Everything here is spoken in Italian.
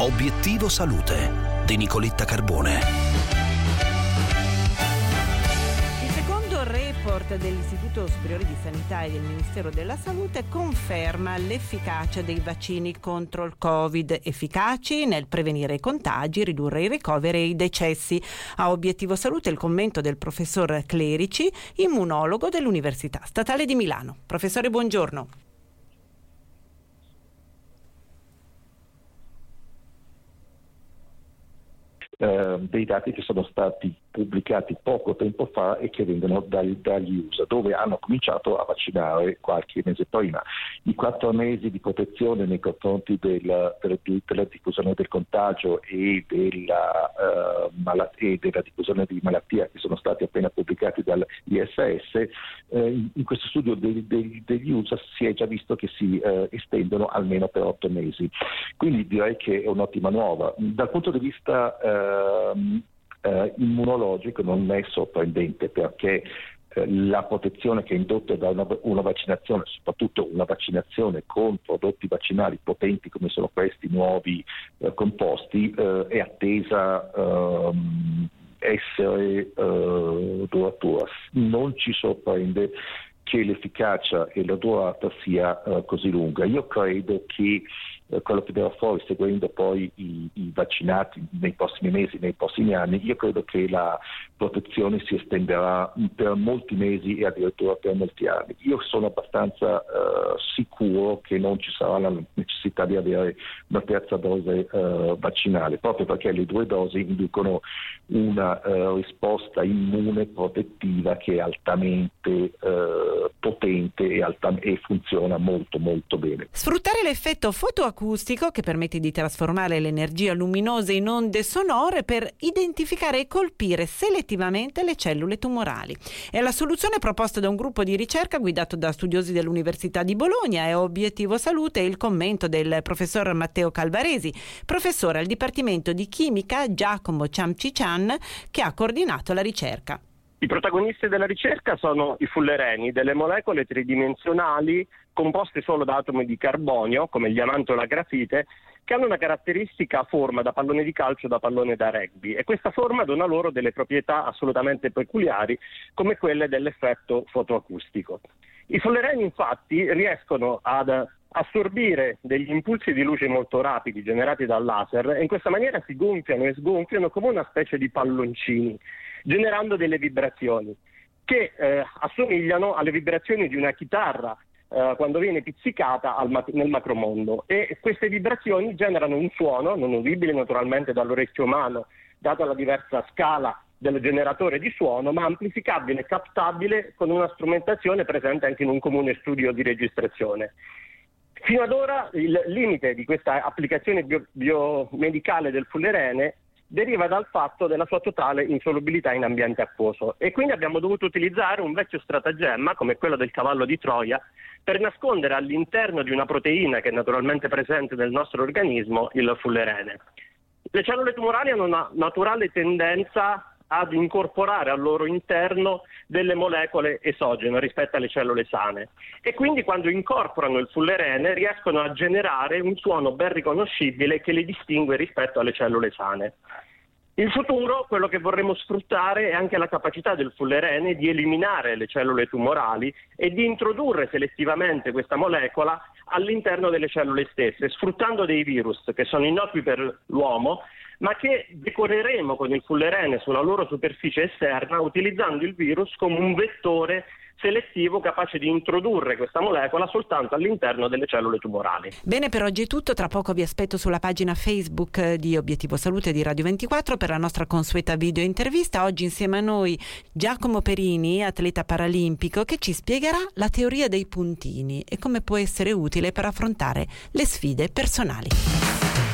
Obiettivo Salute di Nicoletta Carbone. Report dell'Istituto Superiore di Sanità e del Ministero della Salute conferma l'efficacia dei vaccini contro il Covid, efficaci nel prevenire i contagi, ridurre i ricoveri e i decessi. A obiettivo salute il commento del professor Clerici, immunologo dell'Università Statale di Milano. Professore, buongiorno. Eh, dei dati che sono stati pubblicati poco tempo fa e che vengono dagli, dagli USA, dove hanno cominciato a vaccinare qualche mese prima. I quattro mesi di protezione nei confronti della, della, diffusione del contagio e della, uh, malat- e della, diffusione di malattia che sono stati appena pubblicati dall'ISS, eh, in questo studio dei, dei, degli USA si è già visto che si eh, estendono almeno per otto mesi. Quindi direi che è un'ottima nuova. Dal punto di vista ehm, eh, immunologico non è sorprendente perché eh, la protezione che è indotta da una, una, vaccinazione, soprattutto una vaccinazione con prodotti vaccinali potenti come sono questi nuovi eh, composti, eh, è attesa ehm, essere eh, duratura. Non ci sorprende che l'efficacia e la durata sia così lunga. Io credo che uh, quello che verrà fuori seguendo poi i, i, vaccinati nei prossimi mesi, nei prossimi anni, io credo che la protezione si estenderà per molti mesi e addirittura per molti anni. Io sono abbastanza uh, sicuro che non ci sarà la necessità di avere una terza dose vaccinale, proprio perché le due dosi inducono una risposta immune protettiva che è altamente potente e, alta, e, funziona molto molto bene. Sfruttare l'effetto fotoacustico che permette di trasformare l'energia luminosa in onde sonore per identificare e colpire selettivamente le cellule tumorali. È la soluzione proposta da un gruppo di ricerca guidato da studiosi dell'Università di Bologna e Obiettivo Salute e il commento del professor Matteo Calvaresi, professore al Dipartimento di Chimica Giacomo Ciamcician che ha coordinato la ricerca. I protagonisti della ricerca sono i fullereni, delle molecole tridimensionali composte solo da atomi di carbonio, come il diamante o la grafite, che hanno una caratteristica forma da pallone di calcio o da pallone da rugby e questa forma dona loro delle proprietà assolutamente peculiari come quelle dell'effetto fotoacustico. I fullereni infatti riescono ad assorbire degli impulsi di luce molto rapidi generati dal laser e in questa maniera si gonfiano e sgonfiano come una specie di palloncini generando delle vibrazioni che eh, assomigliano alle vibrazioni di una chitarra eh, quando viene pizzicata al, nel macromondo e queste vibrazioni generano un suono non udibile naturalmente dall'orecchio umano data la diversa scala del generatore di suono, ma amplificabile e captabile con una strumentazione presente anche in un comune studio di registrazione. Fino ad ora il limite di questa applicazione bio- biomedicale del fullerene deriva dal fatto della sua totale insolubilità in ambiente acquoso e quindi abbiamo dovuto utilizzare un vecchio stratagemma come quello del cavallo di Troia per nascondere all'interno di una proteina che è naturalmente presente nel nostro organismo il fullerene. Le cellule tumorali hanno una naturale tendenza ad incorporare al loro interno delle molecole esogene rispetto alle cellule sane e quindi quando incorporano il fullerene riescono a generare un suono ben riconoscibile che le distingue rispetto alle cellule sane. In futuro quello che vorremmo sfruttare è anche la capacità del fullerene di eliminare le cellule tumorali e di introdurre selettivamente questa molecola all'interno delle cellule stesse, sfruttando dei virus che sono innocui per l'uomo ma che decorreremo con il fullerene sulla loro superficie esterna utilizzando il virus come un vettore selettivo capace di introdurre questa molecola soltanto all'interno delle cellule tumorali. Bene, per oggi è tutto. Tra poco vi aspetto sulla pagina Facebook di Obiettivo Salute di Radio 24 per la nostra consueta video intervista. Oggi insieme a noi Giacomo Perini, atleta paralimpico, che ci spiegherà la teoria dei puntini e come può essere utile per affrontare le sfide personali.